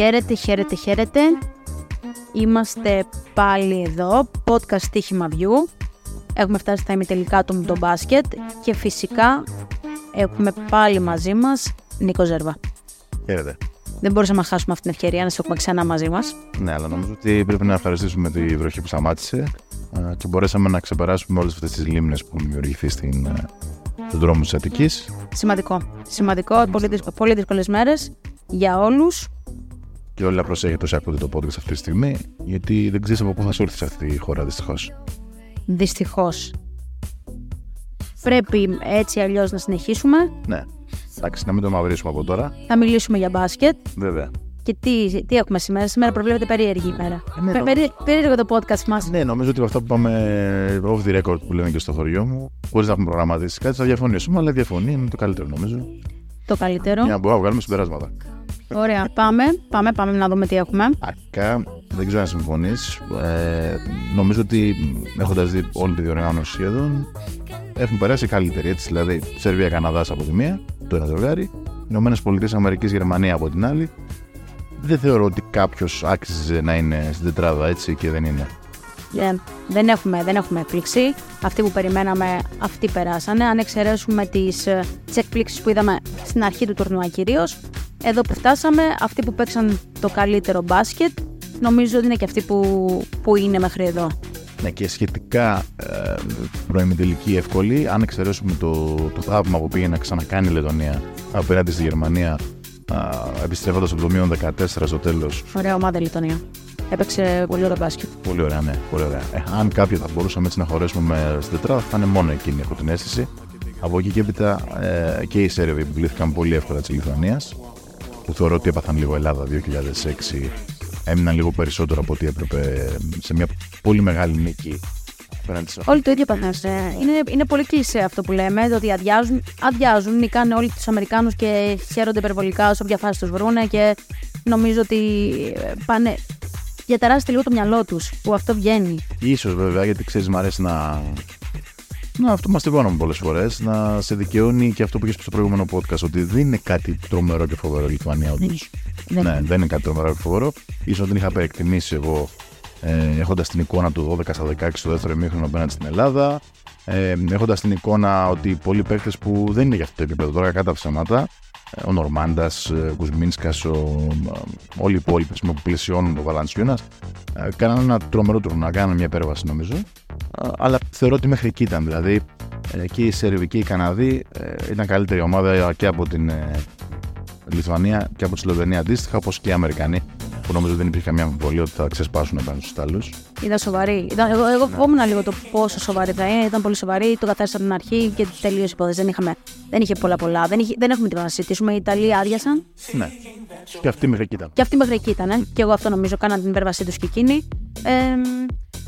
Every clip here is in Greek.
Χαίρετε, χαίρετε, χαίρετε. Είμαστε πάλι εδώ, podcast στοίχημα View. Έχουμε φτάσει στα ημιτελικά του με το μπάσκετ και φυσικά έχουμε πάλι μαζί μας Νίκο Ζέρβα. Χαίρετε. Δεν μπορούσαμε να χάσουμε αυτή την ευκαιρία να σε έχουμε ξανά μαζί μας. Ναι, αλλά νομίζω ότι πρέπει να ευχαριστήσουμε τη βροχή που σταμάτησε ε, και μπορέσαμε να ξεπεράσουμε όλες αυτές τις λίμνες που έχουν δημιουργηθεί στην, ε, στον δρόμο της Αττικής. Σημαντικό. Σημαντικό. Πολύ, δύσκολε πολύ δύσκολες μέρες για όλους. Και όλοι να προσέχετε όσοι ακούτε το podcast αυτή τη στιγμή, γιατί δεν ξέρεις από πού θα σου έρθει σε αυτή τη χώρα, δυστυχώς. Δυστυχώς. Πρέπει έτσι αλλιώς να συνεχίσουμε. Ναι. Εντάξει, να μην το μαυρίσουμε από τώρα. Θα μιλήσουμε για μπάσκετ. Βέβαια. Και τι, τι έχουμε σήμερα; Σήμερα προβλέπεται περίεργη ημέρα. ναι, Πε- το- περί- περίεργο το podcast μας. Ναι, νομίζω ότι από αυτά που πάμε off the record που λέμε και στο χωριό μου, χωρίς να έχουμε προγραμματίσει κάτι, θα διαφωνήσουμε. Αλλά η διαφωνία είναι το καλύτερο νομίζω. Το καλύτερο. Για να μπορούμε να βγάλουμε συμπεράσματα. Ωραία. Πάμε, πάμε, πάμε να δούμε τι έχουμε. Αρχικά, δεν ξέρω αν συμφωνείς. Ε, νομίζω ότι έχοντας δει όλη τη διοργάνωση σχεδόν, έχουν περάσει οι καλύτεροι. Έτσι, δηλαδή, Σερβία-Καναδά από τη μία, το ένα ζευγάρι, Ηνωμένες Πολιτείες Αμερικής Γερμανία από την άλλη. Δεν θεωρώ ότι κάποιος άξιζε να είναι στην τετράδα έτσι και δεν είναι. Ε, δεν, έχουμε, δεν έχουμε έκπληξη. Αυτοί που περιμέναμε, αυτοί περάσανε. Αν εξαιρέσουμε τις, ε, τις εκπλήξεις που είδαμε στην αρχή του τουρνουά κυρίως. Εδώ που φτάσαμε, αυτοί που παίξαν το καλύτερο μπάσκετ, νομίζω ότι είναι και αυτοί που, που είναι μέχρι εδώ. Ναι, και σχετικά ε, προημιτελική εύκολη, αν εξαιρέσουμε το, το θαύμα που πήγε να ξανακάνει η Λετωνία απέναντι στη Γερμανία, επιστρέφοντας από το μείον 14 στο τέλος. Ωραία ομάδα η Λιτωνία. Έπαιξε πολύ ωραίο μπάσκετ. Πολύ ωραία, ναι, πολύ ωραία. Ε, αν κάποιο θα μπορούσαμε έτσι να χωρέσουμε με στην τετράδα, θα είναι μόνο εκείνη, έχω την αίσθηση. Από εκεί και έπειτα ε, και οι Σέρβοι που πλήθηκαν πολύ εύκολα της Λιθουανίας, που θεωρώ ότι έπαθαν λίγο Ελλάδα 2006, έμειναν λίγο περισσότερο από ό,τι έπρεπε σε μια πολύ μεγάλη νίκη απέναντι σε Όλοι το ίδιο παθαίνουν. Είναι, είναι πολύ κλεισέ αυτό που λέμε, το ότι αδειάζουν, αδειάζουν νικάνε όλοι τους Αμερικάνους και χαίρονται υπερβολικά όσο όποια φάση τους βρούνε και νομίζω ότι ε, πάνε. Διατεράζεται λίγο το μυαλό τους που αυτό βγαίνει. Ίσως βέβαια, γιατί ξέρεις, μου αρέσει να. Να αυτό μαστιγώνομαι πολλές φορές. Να σε δικαιώνει και αυτό που είχες στο προηγούμενο podcast, ότι δεν είναι κάτι τρομερό και φοβερό η Λιθουανία, όντω. Δεν- Ναι, δεν είναι κάτι τρομερό και φοβερό. σω δεν είχα εκτιμήσει εγώ ε, έχοντας την εικόνα του 12 στα 16 στο δεύτερο ημίχρονο απέναντι στην Ελλάδα. Ε, έχοντας την εικόνα ότι πολλοί παίκτες που δεν είναι για αυτό το επίπεδο τώρα, κατά ψέματα, ε, ο Νορμάντας, ο Κουσμίνσκας, όλοι οι υπόλοιποι πούμε, που πλαισιώνουν τον Βαλανσιούνας, ε, κάνανε ένα τρομερό τουρνουά, κάνανε μια υπέρβαση νομίζω. Ε, αλλά θεωρώ ότι μέχρι εκεί ήταν. Δηλαδή ε, και οι Σέρβοι και οι Καναδοί ε, ήταν καλύτερη ομάδα και από την ε, Λιθουανία και από τη Σλοβενία αντίστοιχα, όπως και οι Αμερικανοί, που νομίζω δεν υπήρχε καμία αμφιβολία ότι θα ξεσπάσουν απέναντι στους Ιταλούς. Ήταν σοβαρή. Ήταν, εγώ εγώ φοβόμουν λίγο το πόσο σοβαρή θα είναι. Ήταν πολύ σοβαρή. Το καθάρισαν από την αρχή και τελείωσε η υπόθεση. Δεν, είχαμε, δεν είχε πολλά πολλά. Δεν, είχε, δεν έχουμε τίποτα να συζητήσουμε. Οι Ιταλοί άδειασαν. Ναι. Και αυτοί μέχρι εκεί ήταν. Και αυτοί μέχρι εκεί ήταν. Και εγώ αυτό νομίζω κάναν την υπέρβασή τους και εκείνοι. Ε,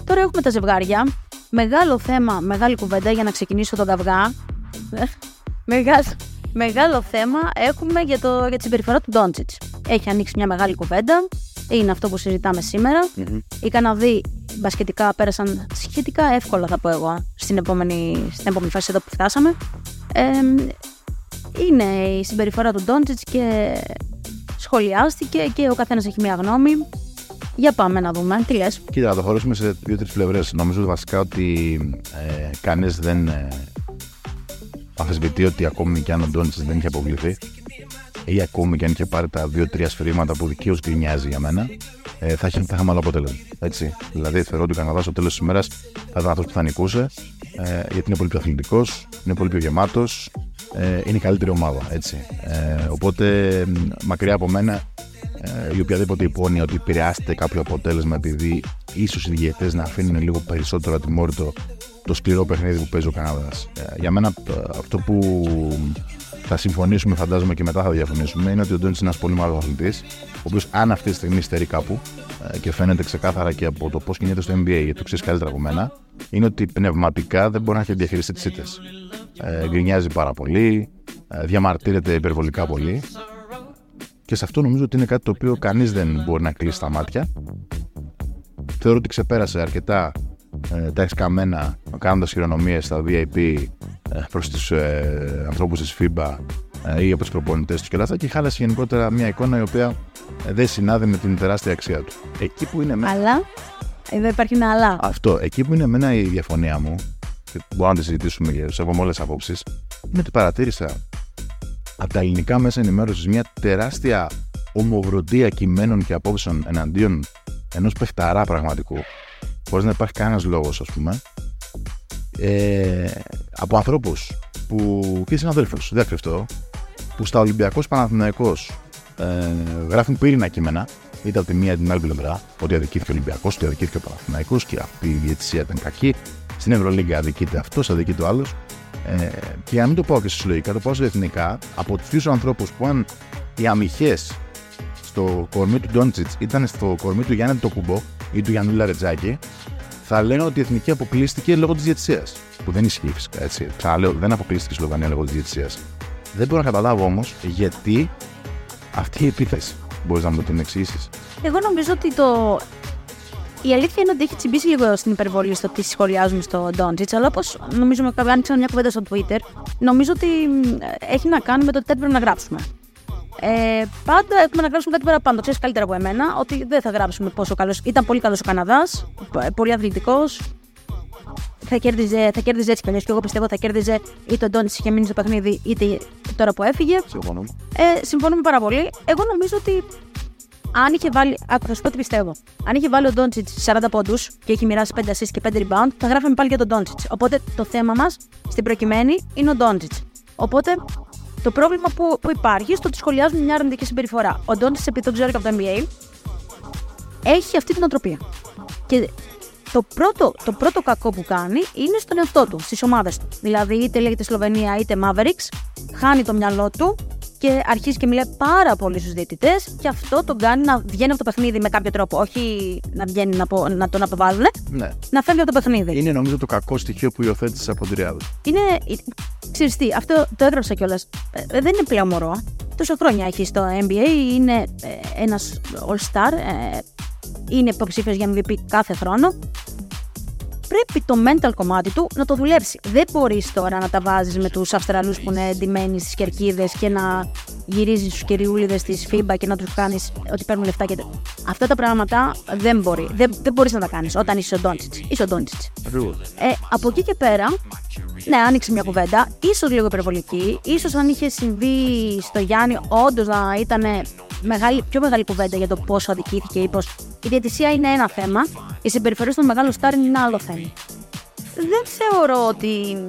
τώρα έχουμε τα ζευγάρια. Μεγάλο θέμα, μεγάλη κουβέντα για να ξεκινήσω τον καυγά. Ε, Μεγάλο, μεγάλο θέμα έχουμε για, το, για τη συμπεριφορά του Ντόντσιτς. Έχει ανοίξει μια μεγάλη κουβέντα. Είναι αυτό που συζητάμε σήμερα. Οι Καναδοί μπασκετικά πέρασαν σχετικά εύκολα, θα πω εγώ, στην επόμενη, στην επόμενη φάση εδώ που φτάσαμε. Ε, είναι η συμπεριφορά του Ντόντσιτ και σχολιάστηκε και ο καθένας έχει μια γνώμη. Για πάμε να δούμε. Τι λες; Κοίτα, να το χωρίσουμε σε δύο-τρεις πλευρές. Νομίζω βασικά ότι ε, κανείς δεν ε, αμφισβητεί ότι ακόμη και αν ο Ντόνιτ δεν είχε αποβληθεί ή ακόμη και αν είχε πάρει τα δύο-τρία σφυρίματα που δικαίως γκρινιάζει για μένα, ε, θα, είχε, θα είχαμε άλλο αποτέλεσμα. Έτσι. Δηλαδή, θεωρώ ότι ο Καναδάς στο τέλος της ημέρας θα ήταν αυτός που θα νικούσε, ε, γιατί είναι πολύ πιο αθλητικός, είναι πολύ πιο γεμάτος, ε, είναι η καλύτερη ομάδα. Έτσι. Ε, οπότε, μ, μακριά από μένα, ε, η οποιαδήποτε υπόνοια ότι επηρεάζεται κάποιο αποτέλεσμα επειδή ίσως οι διαιτητές να αφήνουν λίγο περισσότερο ατιμόρυτο το σκληρό παιχνίδι που παίζει ο Καναδάς. Ε, για μένα, ε, αυτό που θα συμφωνήσουμε, φαντάζομαι και μετά θα διαφωνήσουμε, είναι ότι ο Ντόνιτς είναι ένας πολύ μεγάλος αθλητής, ο οποίος αν αυτή τη στιγμή στερεί κάπου ε, και φαίνεται ξεκάθαρα και από το πώς κινείται στο NBA, γιατί το ξέρεις καλύτερα από μένα, είναι ότι πνευματικά δεν μπορεί να έχει διαχειριστεί τις ήττες. Ε, γκρινιάζει πάρα πολύ, ε, διαμαρτύρεται υπερβολικά πολύ. Και σε αυτό νομίζω ότι είναι κάτι το οποίο κανείς δεν μπορεί να κλείσει τα μάτια. Θεωρώ ότι ξεπέρασε αρκετά ε, τα εσκαμμένα κάνοντας χειρονομίες στα VIP ε, προς τους ε, ανθρώπους της FIBA ε, ή από τους προπονητές τους και όλα αυτά και χάλασε γενικότερα μια εικόνα η οποία ε, δεν συνάδει με την τεράστια αξία του. Εκεί που είναι. Αλλά. Εδώ υπάρχει ένα αλλά. Αυτό. Εκεί που είναι εμένα η διαφωνία μου, και μπορούμε να τη συζητήσουμε και σε όλες απόψεις, είναι ότι παρατήρησα από τα ελληνικά μέσα ενημέρωσης μια τεράστια ομοβροντία κειμένων και απόψεων εναντίον ενός παιχταρά πραγματικού, χωρίς να υπάρχει κανένας λόγος, ας πούμε, ε, από ανθρώπους που. και συναδέλφους, δεν κρυφτώ, που στα Ολυμπιακός Παναθυμαϊκό ε, γράφουν πύρινα κείμενα, είτε από τη μία είτε την άλλη πλευρά, ότι αδικήθηκε ο Ολυμπιακός, ότι αδικήθηκε ο Παναθυμαϊκό και αυτή η διαιτησία ήταν κακή. Στην Ευρωλίγκα αδικείται αυτός, αδικείται ο άλλος. Ε, και για να μην το πω και συλλογικά, το πω σε εθνικά, από τους δύο ανθρώπους που αν οι αμυχέ στο κορμί του Ντόντσιτς ήταν στο κορμί του Γιάννη Τοκουμπό ή του Γιάννη Λαρετζάκη, θα λένε ότι η εθνική αποκλείστηκε λόγω της διαιτησίας. Που δεν ισχύει φυσικά έτσι. Ξαναλέω, δεν αποκλείστηκε η Σλοβανία λόγω της διαιτησίας. Δεν μπορώ να καταλάβω όμως γιατί αυτή η επίθεση. Μπορείς να μου την εξηγήσεις. Εγώ νομίζω ότι το. Η αλήθεια είναι ότι έχει τσιμπήσει λίγο στην υπερβολή στο τι σχολιάζουμε στο Ντόντζιτς, αλλά όπως νομίζω με άνοιξαν μια κουβέντα στο Twitter, νομίζω ότι έχει να κάνει με το τι πρέπει να γράψουμε. Ε, πάντα έχουμε να γράψουμε κάτι παραπάνω. Το ξέρεις καλύτερα από εμένα ότι δεν θα γράψουμε πόσο καλό. Ήταν πολύ καλός ο Καναδάς, πολύ αθλητικός. Θα κέρδιζε, θα κέρδιζε έτσι κι αλλιώς. Και εγώ πιστεύω θα κέρδιζε είτε ο Ντόνι είχε μείνει στο παιχνίδι, είτε τώρα που έφυγε. Συμφωνώ. Ε, συμφωνούμε πάρα πολύ. Εγώ νομίζω ότι αν είχε βάλει. Άκου, θα σου πω τι πιστεύω. Αν είχε βάλει ο Ντόντσιτ 40 πόντους και έχει μοιράσει 5 assists και 5 rebound, θα γράφαμε πάλι για τον Ντόντσιτ. Οπότε το θέμα μας στην προκειμένη είναι ο Ντόντσιτ. Οπότε το πρόβλημα που, που υπάρχει στο ότι σχολιάζουν μια αρνητική συμπεριφορά. Ο Ντόντι, επειδή το ξέρω και από το NBA, έχει αυτή την οτροπία. Και το πρώτο, το πρώτο κακό που κάνει είναι στον εαυτό του, στις ομάδες του. Δηλαδή, είτε λέγεται Σλοβενία είτε Mavericks, χάνει το μυαλό του και αρχίζει και μιλάει πάρα πολύ στους διαιτητές και αυτό τον κάνει να βγαίνει από το παιχνίδι με κάποιο τρόπο. Όχι να βγαίνει να, να τον αποβάλουν, ναι. να φεύγει από το παιχνίδι. Είναι νομίζω το κακό στοιχείο που υιοθέτησε από την Ριάδα. Είναι. Ξέρεις τι, αυτό το έγραψα κιόλας. Ε, δεν είναι πλέον μωρό. Τόσα χρόνια έχει στο NBA, είναι ε, ένας All-Star, ε, είναι υποψήφιος για MVP κάθε χρόνο πρέπει το mental κομμάτι του να το δουλέψει. Δεν μπορείς τώρα να τα βάζεις με τους Αυστραλούς που είναι εντυμένοι στις κερκίδες και να γυρίζεις τους κυριούλιδες της FIBA και να τους κάνεις ότι παίρνουν λεφτά και. Αυτά τα πράγματα δεν μπορεί. Δεν, δεν μπορείς να τα κάνεις όταν είσαι ο Ντόντσιτς. Είσαι ο Ντόντσιτς. Ε, από εκεί και πέρα, ναι, άνοιξε μια κουβέντα, ίσω λίγο υπερβολική. σω αν είχε συμβεί στο Γιάννη, όντως να ήταν μεγάλη, πιο μεγάλη κουβέντα για το πόσο αδικήθηκε ή πω η διαιτησία είναι ένα θέμα, οι συμπεριφορές των μεγάλων στάρ είναι ένα άλλο θέμα. Δεν θεωρώ ότι.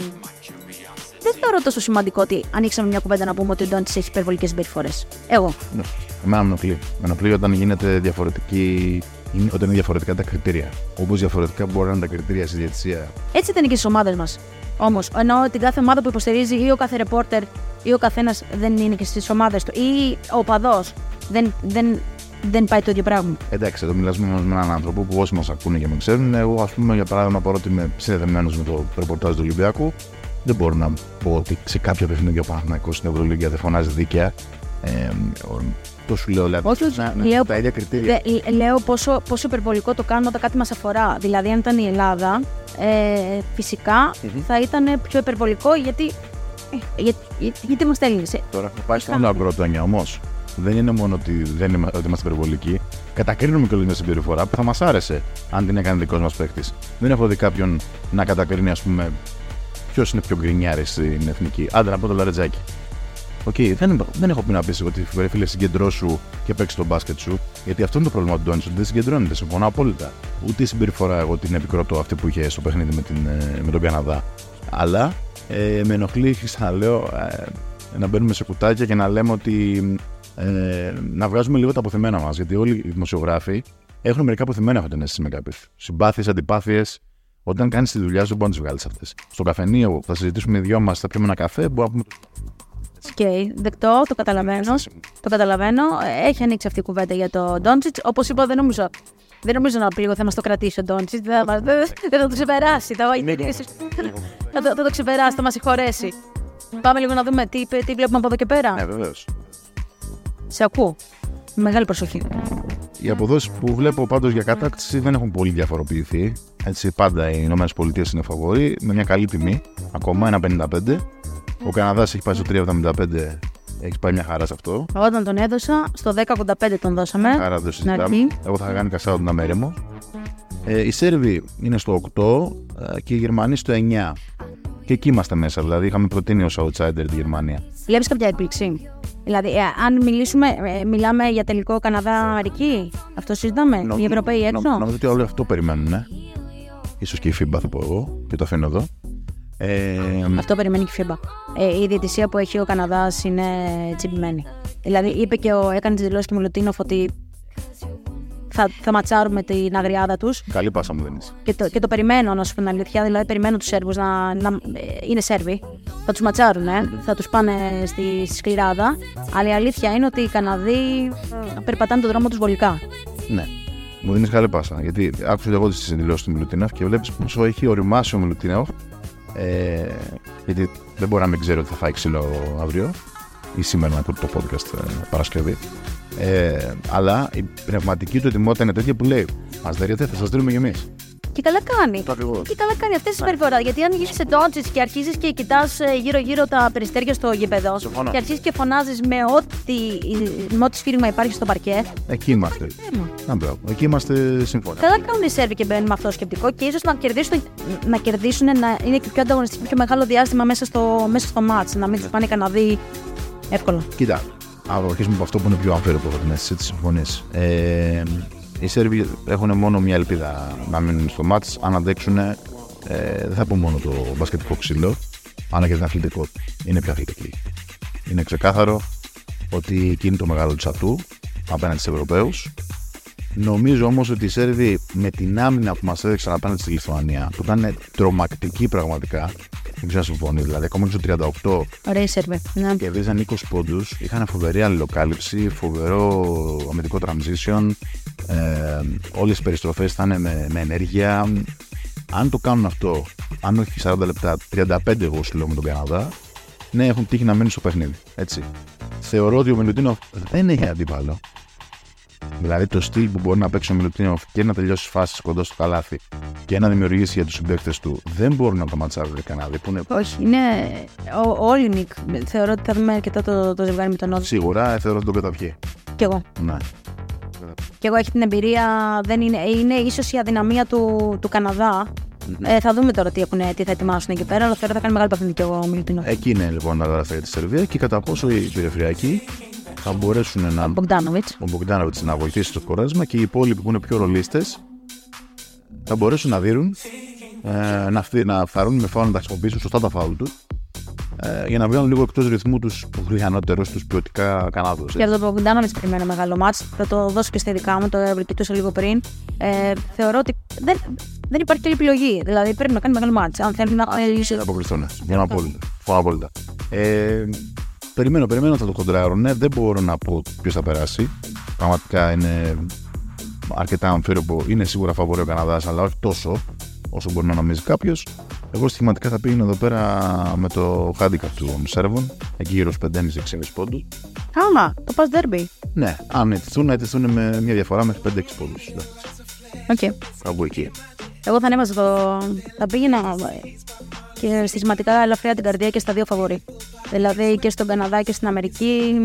Δεν θεωρώ τόσο σημαντικό ότι ανοίξαμε μια κουβέντα να πούμε ότι ο Ντόντι έχει υπερβολικές συμπεριφορές. Εγώ. Ναι. Εμένα με ενοχλεί. Με ενοχλεί όταν γίνεται διαφορετική. Όταν είναι διαφορετικά τα κριτήρια. Όπως διαφορετικά μπορεί να είναι τα κριτήρια στη διαιτησία. Έτσι ήταν και στις ομάδες μας. Όμως, εννοώ την κάθε ομάδα που υποστηρίζει ή ο κάθε ρεπόρτερ ή ο καθένας δεν είναι και στις ομάδες του ή ο παδό δεν, δεν, δεν πάει το ίδιο πράγμα. Εντάξει, εδώ μιλάμε με έναν άνθρωπο που όσοι μας ακούνε και με ξέρουν, εγώ ας πούμε για παράδειγμα παρότι είμαι συνδεδεμένο με το ρεπορτάζ του Ολυμπιακού, δεν μπορώ να πω ότι σε κάποια παιχνίδια ο Παναθυνακό στην Ευρωλίγια δεν φωνάζει δίκαια. Ε, το σου λέω, δηλαδή, Όχι, να, να, λέω, τα ίδια κριτήρια. Δε, λέω πόσο, πόσο υπερβολικό το κάνουμε όταν κάτι μας αφορά. Δηλαδή, αν ήταν η Ελλάδα, ε, φυσικά mm-hmm. θα ήταν πιο υπερβολικό γιατί. Ε, για, για, γιατί είμαστε Έλληνε. Τώρα θα πάει στο άλλο αγκρότονια όμως δεν είναι μόνο ότι, δεν είμαι, ότι είμαστε υπερβολικοί. Κατακρίνουμε και όλη μια συμπεριφορά που θα μας άρεσε αν την έκανε δικός μας παίκτης. Δεν έχω δει κάποιον να κατακρίνει, ας πούμε, ποιος είναι πιο γκρινιάρης στην εθνική. Άντε να πω το λαρετζάκι. OK, okay, δεν, δεν έχω πει να πεις ότι φίλε συγκεντρώσου και παίξε το μπάσκετ σου. Γιατί αυτό είναι το πρόβλημα του Ντόνι, ότι δεν συγκεντρώνεται. Συμφωνώ απόλυτα. Ούτε η συμπεριφορά εγώ την επικροτώ αυτή που είχε στο παιχνίδι με, την, ε, με τον Καναδά. Αλλά ε, με ενοχλεί, ξαναλέω, ε, να μπαίνουμε σε κουτάκια και να λέμε ότι ε, να βγάζουμε λίγο τα απωθημένα μας. Γιατί όλοι οι δημοσιογράφοι έχουν μερικά απωθημένα έχω την αίσθηση με κάποιους. Συμπάθειες, αντιπάθειες. Όταν κάνεις τη δουλειά σου, μπορείς να τις βγάλεις αυτές. Στο καφενείο θα συζητήσουμε οι δυο μας, θα πιούμε ένα καφέ, μπορούμε να πούμε. OK, okay, δεκτό, το καταλαβαίνω. Το καταλαβαίνω. Έχει ανοίξει αυτή η κουβέντα για το Ντόντσιτς. Όπως είπα, δεν νομίζω, δεν νομίζω να λίγο θα μας το κρατήσει ο Ντόντσιτς. Δεν, δεν, δεν θα το ξεπεράσει. Θα, θα, θα, το ξεπεράσει, θα μας συγχωρέσει. Πάμε λίγο να δούμε τι, τι βλέπουμε από εδώ και πέρα. Ναι, βεβαίως. Σε ακούω. Μεγάλη προσοχή. Οι αποδόσεις που βλέπω πάντως για κατάκτηση δεν έχουν πολύ διαφοροποιηθεί. Έτσι, πάντα οι ΗΠΑ είναι φαβοροί με μια καλή τιμή, ακόμα 1,55. Ο Καναδάς έχει πάει στο 3,75 Έχει πάει μια χαρά σε αυτό. Όταν τον έδωσα, στο 1085 τον δώσαμε. Άρα δεν το στην συζητάμε. αρχή. Εγώ θα κάνει κασάω τον αμέρεμο. Ε, οι Σέρβοι είναι στο 8 ε, και οι Γερμανοί στο 9. Και εκεί είμαστε μέσα. Δηλαδή είχαμε προτείνει ως outsider τη Γερμανία. Βλέπεις κάποια έκπληξη; Δηλαδή, ε, αν μιλήσουμε, ε, μιλάμε για τελικό Καναδά-Αμερική, αυτό συζητάμε. Νο- Οι Ευρωπαίοι νο- έξω; Νομίζω ότι όλοι αυτό περιμένουν. Ναι. Ίσως και η FIBA θα πω εγώ και το αφήνω εδώ. Ε, Αυτό περιμένει και η FIBA. Ε, η διαιτησία που έχει ο Καναδάς είναι τσιμπημένη. Δηλαδή, είπε και ο, έκανε τις δηλώσεις του Μιλουτίνοφ ότι θα, θα ματσάρουμε την αγριάδα τους. καλή πάσα μου δεν είσαι. Και το, και το περιμένω, να σου πω την αλήθεια. Δηλαδή, περιμένω τους Σέρβους να, να. ε, είναι Σέρβοι. Θα τους ματσάρουν, ε. θα τους πάνε στη, στη σκληράδα. Αλλά η αλήθεια είναι ότι οι Καναδοί ε, περπατάνε τον δρόμο τους βολικά. Ναι. Μου δίνεις καλή πάσα. Γιατί άκουσα και εγώ τις δηλώσεις του Μιλουτίνοφ και βλέπεις πόσο έχει οριμάσει ο Μιλουτίνοφ. Ε, γιατί δεν μπορεί να μην ξέρει ότι θα φάει ξύλο αύριο ή σήμερα να ακούει το podcast ε, Παρασκευή. Ε, αλλά η πνευματική του ετοιμότητα είναι τέτοια που λέει Μας δέρετε, θα σας δίνουμε κι εμείς. Και καλά κάνει. Το ακριβώς. Και καλά κάνει αυτή τη συμπεριφορά. Γιατί αν γίνεσαι ντόντζιτ και αρχίζεις και κοιτάς γύρω-γύρω τα περιστέρια στο γήπεδο Συμφωνώ. και αρχίζεις και φωνάζεις με ό,τι, με ό,τι σφύριγμα υπάρχει στο παρκέ. Εκεί είμαστε. έμα. Να μπράβο. Εκεί είμαστε σύμφωνοι. Καλά κάνουν οι Σέρβοι και μπαίνουν με αυτό το σκεπτικό και ίσως να κερδίσουν, να κερδίσουν να είναι και πιο ανταγωνιστικοί πιο μεγάλο διάστημα μέσα στο, μέσα στο μάτς. Να μην τους πάνε οι Καναδοί εύκολα. Κοίτα, ας αρχίσουμε από αυτό που είναι πιο αμφίροπο από την αίσθηση τη συμφωνία. Ε, οι Σέρβοι έχουν μόνο μια ελπίδα να μείνουν στο μάτς αν αντέξουν. Ε, δεν θα πω μόνο το μπασκετικό ξύλο, αλλά και την αθλητικό του. Είναι πιο αθλητική. Είναι ξεκάθαρο ότι εκεί είναι το μεγάλο του ατού απέναντι στους Ευρωπαίους. Νομίζω όμως ότι οι Σέρβοι με την άμυνα που μας έδειξαν απέναντι στη Λιθουανία, που ήταν τρομακτική πραγματικά, δεν ξέρω αν συμφωνεί, δηλαδή ακόμα και στο 38 Ωραία οι Σέρβοι. Ναι. κερδίζαν 20 πόντους, είχαν φοβερή αλληλοκάλυψη, φοβερό αμυντικό transition. Ε, Όλες οι περιστροφές ήταν με, με ενέργεια. Αν το κάνουν αυτό, αν όχι 40 λεπτά, 35 εγώ σου λέω με τον Καναδά, ναι, έχουν τύχει να μείνουν στο παιχνίδι. Έτσι. Θεωρώ ότι ο Μιλουτίνοφ δεν έχει αντίπαλο. Δηλαδή το στυλ που μπορεί να παίξει ο Μιλουτίνοφ και να τελειώσει φάσεις κοντά στο καλάθι και να δημιουργήσει για τους συμπαίκτες του δεν μπορούν να το ματσάρουν οι Καναδοί που είναι Όχι, είναι ο- όλοι Νικ. Θεωρώ ότι θα δούμε αρκετά το, το ζευγάρι με τον Νότο. σίγουρα, ε, θεωρώ ότι τον καταπιεί. Κι εγώ. Ναι. Και εγώ έχει την εμπειρία, δεν είναι, είναι ίσως η αδυναμία του, του καναδα Ε, θα δούμε τώρα τι, έχουν, τι θα ετοιμάσουν εκεί πέρα, αλλά θεωρώ θα κάνει μεγάλο παιχνίδι κι εγώ ο Μιλουτίνο. Εκεί είναι λοιπόν τα γραφεία για τη Σερβία και κατά πόσο οι περιφερειακοί θα μπορέσουν να. Μπογκδάνοβιτς. Ο Μπογκδάνοβιτς να βοηθήσει στο σκοράσμα και οι υπόλοιποι που είναι πιο ρολίστες θα μπορέσουν να δίνουν, ε, να, φθι- να φθαρούν με φάουλ να τα χρησιμοποιήσουν σωστά τα φάουλ τους ε, για να βγάλουν λίγο εκτός ρυθμού τους πιανότερου τους ποιοτικά Κανάδους. Και από τον Μπογκδάνοβιτ περιμένω μεγάλο μάτς. Θα το δώσω και στα δικά μου, το ευελπιτούσα λίγο πριν. Ε, θεωρώ ότι δεν, δεν υπάρχει άλλη επιλογή. Δηλαδή πρέπει να κάνει μεγάλο μάτς. Αν θέλει να ε, λύσει. Δεν αποκλειστούν. Συμφωνώ απόλυτα. Συμφωνώ απόλυτα. Ε, περιμένω, περιμένω θα το κοντράρουν. Ναι, δεν μπορώ να πω ποιος θα περάσει. Πραγματικά είναι αρκετά αμφίροπο. Είναι σίγουρα φαβορή ο Καναδάς, αλλά όχι τόσο όσο μπορεί να νομίζει κάποιος. Εγώ στοιχηματικά θα πήγαινα εδώ πέρα με το handicap των Σέρβων, εκεί γύρω στους 5,5-6,5 πόντους. Άμα, το πας derby. Ναι, αν ηττηθούν, να ηττηθούν με μια διαφορά μέχρι 5-6 πόντους. Οκ. Κάπου εκεί. Εγώ θα ανέβαζα το. Θα πήγαινα ε, και στοιχηματικά ελαφρά τη καρδία και στα δύο φαβορί. Δηλαδή και στον Καναδά και στην Αμερική.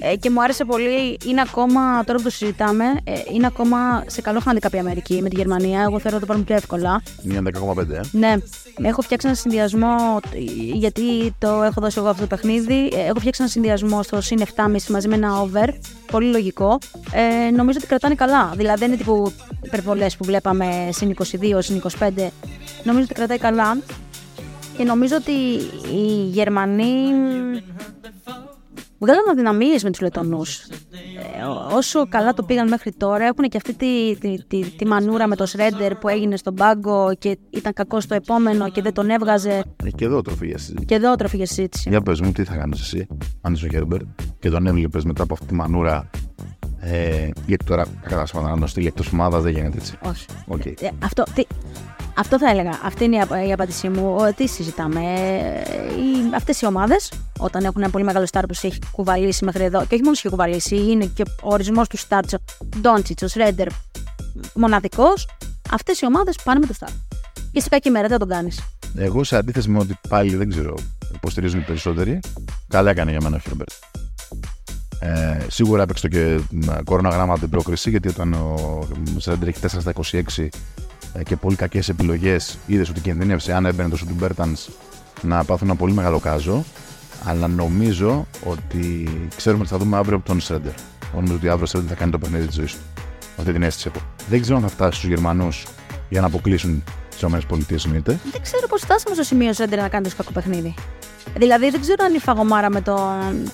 Μ, Ε, και μου άρεσε πολύ, είναι ακόμα, τώρα που το συζητάμε, ε, είναι ακόμα σε καλό handicap η Αμερική με τη Γερμανία. Εγώ θέλω να το πάρουμε πιο εύκολα. Μια 10,5. Ε. Ναι, έχω φτιάξει ένα συνδυασμό, ε, γιατί το έχω δώσει εγώ αυτό το παιχνίδι. Ε, Έχω φτιάξει ένα συνδυασμό στο συν 7,5 μαζί με ένα over. Πολύ λογικό. Ε, νομίζω ότι κρατάνε καλά. Δηλαδή δεν είναι τύπου υπερβολές που βλέπαμε συν 22, συν 25. Νομίζω ότι κρατάει καλά. Και νομίζω ότι οι Γερμανοί βγάλαν αδυναμίες με τους Λετωνούς. Ε, ό- όσο καλά το πήγαν μέχρι τώρα, έχουν και αυτή τη, τη, τη, τη μανούρα με το Σρέντερ που έγινε στον πάγκο και ήταν κακό στο επόμενο και δεν τον έβγαζε. Έχει και εδώ τροφή για συζήτηση. Και εδώ τροφή για συζήτηση. Για πες μου, τι θα κάνεις εσύ, αν είσαι ο Χέρμπερτ και τον έβλεπες μετά από αυτή τη μανούρα. Ε, γιατί τώρα, κατά σπάτα, να το στείλει εκτός ομάδας δεν γίνεται έτσι. Όχι. Οκ. Ε, αυτό, τι, αυτό θα έλεγα. Αυτή είναι η, απ- η απάντησή μου. Ό,τι συζητάμε. Ε, οι, αυτές οι ομάδες, όταν έχουν ένα πολύ μεγάλο στάρ που σε έχει κουβαλήσει μέχρι εδώ, και όχι μόνο σε έχει κουβαλήσει, είναι και ο ορισμός του στάρ, ο Ντόντσιτς, ο Σρέντερ, μοναδικός, αυτές οι ομάδες πάνε με το στάρ. Και σε κακή μέρα δεν τον κάνεις. Εγώ σε αντίθεση με ό,τι πάλι δεν ξέρω υποστηρίζουν οι περισσότεροι, Καλά έκανε για μένα ο Χέρμπερτ. Ε, σίγουρα έπαιξε και κορώνα γράμματα από την πρόκριση γιατί όταν ο Σρέντερ έχει 4 στα 26 ε, και πολύ κακές επιλογές, είδες ότι κινδύνευσε αν έμπαινε το σουτ του Μπέρτανς να πάθουν ένα πολύ μεγάλο κάζο. Αλλά νομίζω ότι ξέρουμε ότι θα δούμε αύριο από τον Σρέντερ. Νομίζω ότι αύριο ο Σρέντερ θα κάνει το παιχνίδι της ζωής του. Αυτή την αίσθηση έχω. Δεν ξέρω αν θα φτάσει στους Γερμανούς για να αποκλείσουν τις ΗΠΑ εννοείται. Δεν ξέρω πώς φτάσαμε στο σημείο Σρέντερ να κάνεις τόσο κακό παιχνίδι. Δηλαδή δεν ξέρω αν η φαγωμάρα με τον,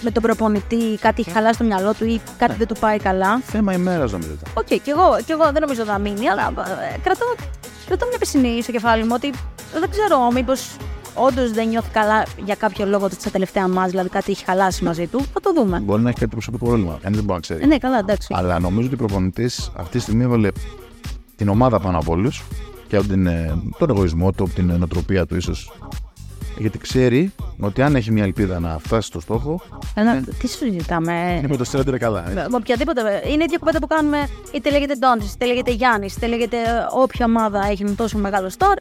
με τον προπονητή κάτι έχει χαλάσει στο μυαλό του ή κάτι δεν του πάει καλά. Θέμα ημέρας νομίζω. Οκ, και, εγώ, και εγώ δεν νομίζω ότι θα μείνει, αλλά ε, κρατώ, κρατώ μια πισινή στο κεφάλι μου ότι δεν ξέρω μήπως όντως δεν νιώθει καλά για κάποιο λόγο ότι στα τελευταία μας, δηλαδή κάτι έχει χαλάσει μαζί του. Θα το δούμε. Μπορεί να έχει κάτι προσωπικό πρόβλημα. Κανείς δεν μπορεί να ξέρει. Ε, ναι, καλά, εντάξει. Αλλά νομίζω ότι ο προπονητής αυτή τη στιγμή έβαλε την ομάδα πάνω από όλους και από την, ε, τον εγωισμό του, από την νοοτροπία του ίσως. Γιατί ξέρει ότι αν έχει μια ελπίδα να φτάσει στο στόχο. Ένα, τι σου συζητάμε. Είναι με το Στρέντερ καλά. έτσι. Με οποιαδήποτε. Είναι η ίδια κουβέντα που κάνουμε είτε λέγεται Ντόντι, είτε λέγεται Γιάννης, είτε λέγεται όποια ομάδα έχει ένα τόσο μεγάλο στόρ.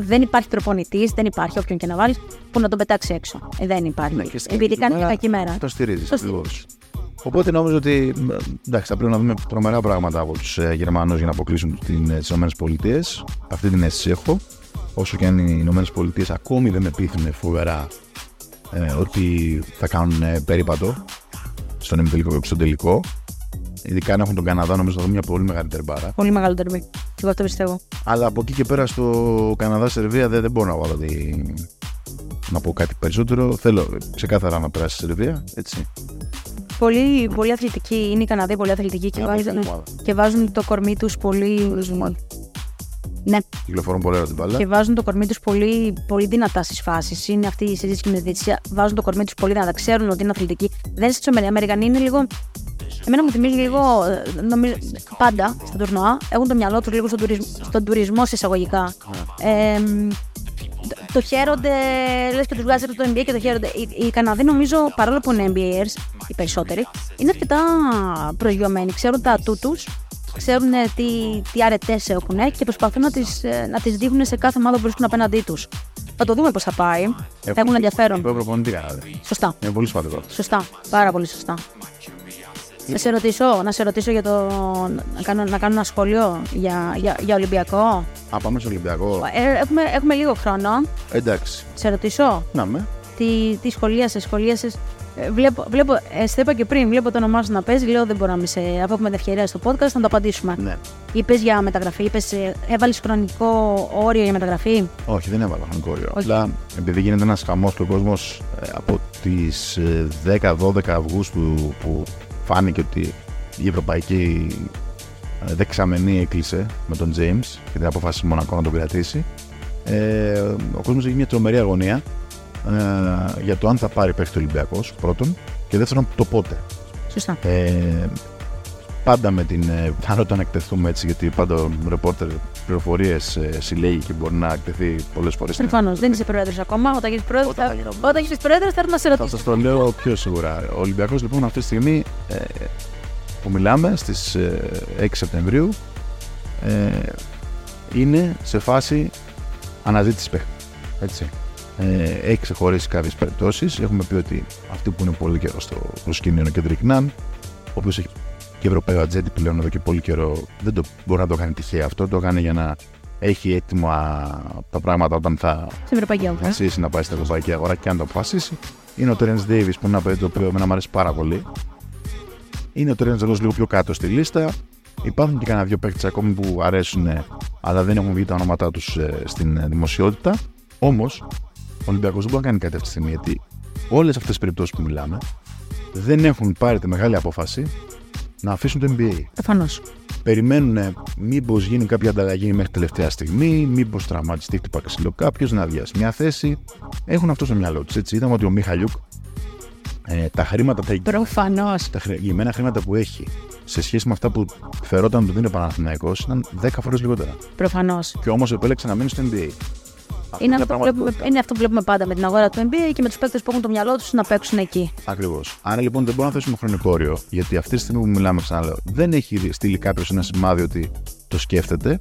Δεν υπάρχει προπονητή, δεν υπάρχει όποιον και να βάλει που να τον πετάξει έξω. Ε, δεν υπάρχει. Ναι, και στην Επειδή κακή κάνει μια μέρα κακή μέρα. Το στηρίζει Το ακριβώς. Οπότε νομίζω ότι μ, εντάξει, θα πρέπει να δούμε τρομερά πράγματα από τους ε, Γερμανούς για να αποκλείσουν την, ε, τις ΗΠΑ. Αυτή την αίσθηση έχω. Όσο και αν οι ΗΠΑ ακόμη δεν με πείθουν φοβερά ε, ότι θα κάνουν ε, περίπατο στον ημιτελικό και στον τελικό. Ειδικά αν έχουν τον Καναδά, νομίζω θα δούμε μια πολύ μεγάλη τερμπάρα. Πολύ μεγάλο τερμπή. Και εγώ αυτό πιστεύω. Αλλά από εκεί και πέρα στο Καναδά-Σερβία δεν, δεν μπορώ να βάλω τη... να πω κάτι περισσότερο. Θέλω ξεκάθαρα να περάσει η Σερβία. Έτσι. Πολύ, πολύ αθλητικοί είναι οι Καναδοί, πολύ αθλητικοί και, Μια βάζουν, αθλητική ομάδα. και βάζουν το κορμί τους πολύ. Ναι, Κυκλοφορούν πολύ ωραία την μπάλα. και βάζουν το κορμί τους πολύ, πολύ δυνατά στις φάσεις. Είναι αυτή η συζήτηση και με τη διαιτησία. Βάζουν το κορμί τους πολύ δυνατά. Ξέρουν ότι είναι αθλητικοί. Δεν είναι στι Αμερικανοί, είναι λίγο. Εμένα μου θυμίζει λίγο. ε, Νομίζω, πάντα στα τουρνουά έχουν το μυαλό τους λίγο στον τουρισμό, στον τουρισμό σε εισαγωγικά. Ε, το- το χαίρονται, λες και τους βγάζει από το NBA και το χαίρονται. Οι, οι Καναδοί, νομίζω, παρόλο που είναι NBAers, οι περισσότεροι, είναι αρκετά προσγειωμένοι. Ξέρουν τα ατού τους, ξέρουν ε, τι, τι αρετές έχουν και προσπαθούν να τις να τις δείχνουν σε κάθε ομάδα που βρίσκουν απέναντί τους. Θα το δούμε πώς θα πάει. Θα έχουν ενδιαφέρον. Έχω προπονητή Καναδί. Σωστά. Είναι πολύ σημαντικό. Σωστά. Πάρα πολύ σωστά. Να σε ρωτήσω, να σε ρωτήσω για το. να κάνω, να κάνω ένα σχόλιο για, για, για Ολυμπιακό. Α, πάμε στο Ολυμπιακό. Ε, έχουμε, έχουμε λίγο χρόνο. Εντάξει. Σε ρωτήσω. Να με. Τι, τι σχολίασες, σχολίασες. Βλέπω, βλέπω, ε, σε είπα και πριν, βλέπω το όνομά σου να παίζει. Λέω δεν μπορώ να μην σε. Αφού έχουμε την ευκαιρία στο podcast, να το απαντήσουμε. Ναι. Είπες για μεταγραφή, είπες, έβαλες χρονικό όριο για μεταγραφή; Όχι, δεν έβαλα χρονικό όριο. Όχι. Απλά επειδή γίνεται ένας χαμός και ο κόσμο από τις 10-12 Αυγούστου που φάνηκε ότι η Ευρωπαϊκή ε, δεξαμενή έκλεισε με τον James και την αποφάσισε Μονακό να τον κρατήσει. Ε, ο κόσμος έχει μια τρομερή αγωνία ε, για το αν θα πάρει παίχτη ο Ολυμπιακός πρώτον και δεύτερον το πότε. Σωστά. Ε, πάντα με την ε, πιθανότητα να εκτεθούμε έτσι, γιατί πάντα ο ρεπόρτερ πληροφορίες ε, συλλέγει και μπορεί να εκτεθεί πολλές φορές. Προφανώς δεν είσαι πρόεδρος ακόμα. Όταν γίνεις πρόεδρος, Όταν θα, θα γίνω όταν γίνεις πρόεδρος, θα έρθω να σε Θα ρωτήσω. σας το λέω πιο σίγουρα. Ο Ολυμπιακός λοιπόν αυτή τη στιγμή ε, που μιλάμε στις 6 Σεπτεμβρίου ε, είναι σε φάση αναζήτησης παίχτη. Έτσι. Ε, έχει ξεχωρίσει κάποιες περιπτώσεις. Έχουμε πει ότι αυτοί που είναι πολύ καιρό στο προσκήνιο είναι ο Κέντρικ Ναν, ο οποίος έχει και Ευρωπαίο ατζέντη πλέον εδώ και πολύ καιρό. Δεν το μπορεί να το κάνει τυχαία αυτό. Το κάνει για να έχει έτοιμα τα πράγματα όταν θα Στην Ευρωπαϊκή Αγορά. αποφασίσει να πάει στην ευρωπαϊκή αγορά και αν το αποφασίσει. Είναι ο Terence Davis που είναι ένα παιδί το οποίο εμένα μου αρέσει πάρα πολύ. Είναι ο Terence Davis λίγο πιο κάτω στη λίστα. Υπάρχουν και κανένα δύο παίκτες ακόμη που αρέσουν, αλλά δεν έχουν βγει τα ονόματά τους στην ε, δημοσιότητα. Όμως, ο Ολυμπιακός δεν μπορεί να κάνει κάτι αυτή τη στιγμή γιατί όλες αυτές τις περιπτώσεις που μιλάμε δεν έχουν πάρει τη μεγάλη απόφαση να αφήσουν το NBA. Προφανώ. Περιμένουν μήπως γίνει κάποια ανταλλαγή μέχρι τελευταία στιγμή, μήπως τραυματιστεί, χτυπά ξύλο κάποιος, να αδειάσει μια θέση. Έχουν αυτό στο μυαλό τους. Έτσι, είδαμε ότι ο Μιχαλιούκ ε, τα χρήματα, τα, Προφανώς. τα χρεωμένα χρήματα που έχει σε σχέση με αυτά που φερόταν να του δίνει ο Παναθηναϊκός ήταν 10 φορές λιγότερα. Προφανώς. Και όμως επέλεξε να μείνει στο NBA. Αυτό Είναι, αυτό που βλέπουμε, πραγματικότητα. είναι αυτό που βλέπουμε πάντα με την αγορά του NBA και με τους παίκτες που έχουν το μυαλό τους να παίξουν εκεί. Ακριβώς. Άρα λοιπόν δεν μπορούμε να θέσουμε χρονικό όριο, γιατί αυτή τη στιγμή που μιλάμε, ξαναλέω, δεν έχει στείλει κάποιος ένα σημάδι ότι το σκέφτεται.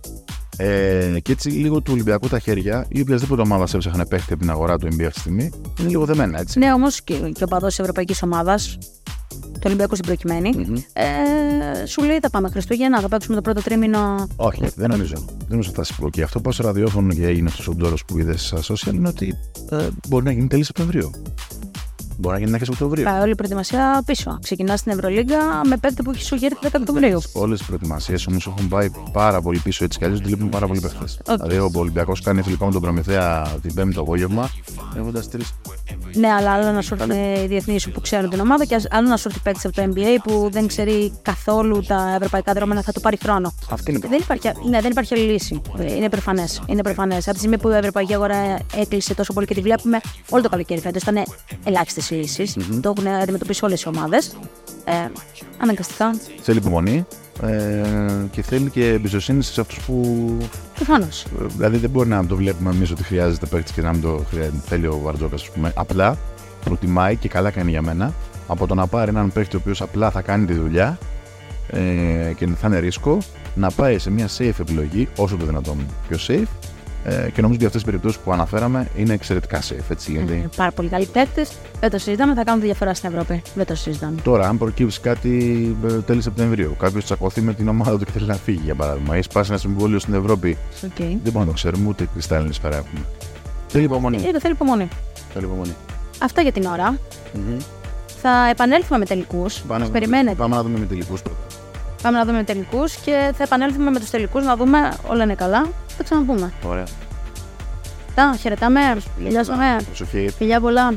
Ε, και έτσι λίγο του Ολυμπιακού τα χέρια ή οποιασδήποτε ομάδα έψαχνε παίχτη από την αγορά του NBA αυτή τη στιγμή είναι λίγο δεμένα έτσι. Ναι, όμως και, και ο παδός της Ευρωπαϊκής Ομάδας, το Ολυμπιακό στην προκειμενη ε, σου λέει θα πάμε Χριστούγεννα, θα παίξουμε το πρώτο τρίμηνο. Όχι, δεν νομίζω. Δεν νομίζω θα φτάσει Και αυτό που στο ραδιόφωνο και έγινε αυτός ο ντόρος που είδες στα social είναι ότι ε, μπορεί να γίνει τέλη Σεπτεμβρίου. Μπορεί να γίνει αρχέ Οκτωβρίου. Πάει όλη η προετοιμασία πίσω. Ξεκινάς στην Ευρωλίγκα με παίκτη που έχεις σου γέρει 10 Οκτωβρίου. Όλες οι προετοιμασίες όμως έχουν πάει πάρα πολύ πίσω έτσι κι αλλιώς δεν λείπουν πάρα πολλοί παίκτε. Okay. Δηλαδή ο Ολυμπιακός κάνει φιλικό με τον Προμηθέα την Πέμπτη το απόγευμα έχοντας τρεις. Ναι, αλλά άλλο να σου έρθουν οι διεθνείς που ξέρουν την ομάδα και άλλο να σου έρθει παίκτη από το NBA που δεν ξέρει καθόλου τα ευρωπαϊκά δρόμενα, θα του πάρει χρόνο. Αυτή είναι δεν υπάρχει, ναι, δεν υπάρχει άλλη λύση. Είναι προφανές. Είναι προφανές. Από τη στιγμή που η ευρωπαϊκή αγορά έκλεισε τόσο πολύ και τη βλέπουμε όλο το καλοκαίρι φέτος ήταν ελάχιστες λύσει. Mm-hmm. Το έχουν αντιμετωπίσει όλες οι ομάδες. Ε, αναγκαστικά. Θέλει υπομονή ε, και θέλει και εμπιστοσύνη σε αυτούς που. Προφανώς. Δηλαδή δεν μπορεί να το βλέπουμε εμείς ότι χρειάζεται παίκτης και να μην το θέλει ο Βαρτζόκας, ας πούμε. Απλά προτιμάει και καλά κάνει για μένα από το να πάρει έναν παίκτη ο οποίος απλά θα κάνει τη δουλειά ε, και θα είναι ρίσκο να πάει σε μια safe επιλογή, όσο το δυνατόν πιο safe ε, και νομίζω ότι αυτές τι περιπτώσεις που αναφέραμε είναι εξαιρετικά safe. Έτσι, γιατί... Ε, πάρα πολύ καλοί παίκτες. Δεν το συζητάμε, θα κάνουν τη διαφορά στην Ευρώπη. Δεν το συζητάμε. Τώρα, αν προκύψει κάτι ε, τέλη Σεπτεμβρίου, κάποιος τσακωθεί με την ομάδα του και θέλει να φύγει, για παράδειγμα, ή σπάσει ένα συμβόλαιο στην Ευρώπη. Okay. Δεν μπορούμε να το ξέρουμε, ούτε κρυστάλλινη σφαίρα έχουμε. Θέλει υπομονή. Ε, θέλει υπομονή. Θέλει υπομονή. Αυτά για την ώρα. Mm-hmm. Θα επανέλθουμε με τελικούς. Περιμένετε. Πάμε να δούμε με τελικούς πρώτα. Πάμε να δούμε τελικούς και θα επανέλθουμε με τους τελικούς να δούμε όλα είναι καλά. Θα ξαναπούμε. Ωραία. Τα χαιρετάμε. Γεια σας. Φιλιά πολλά.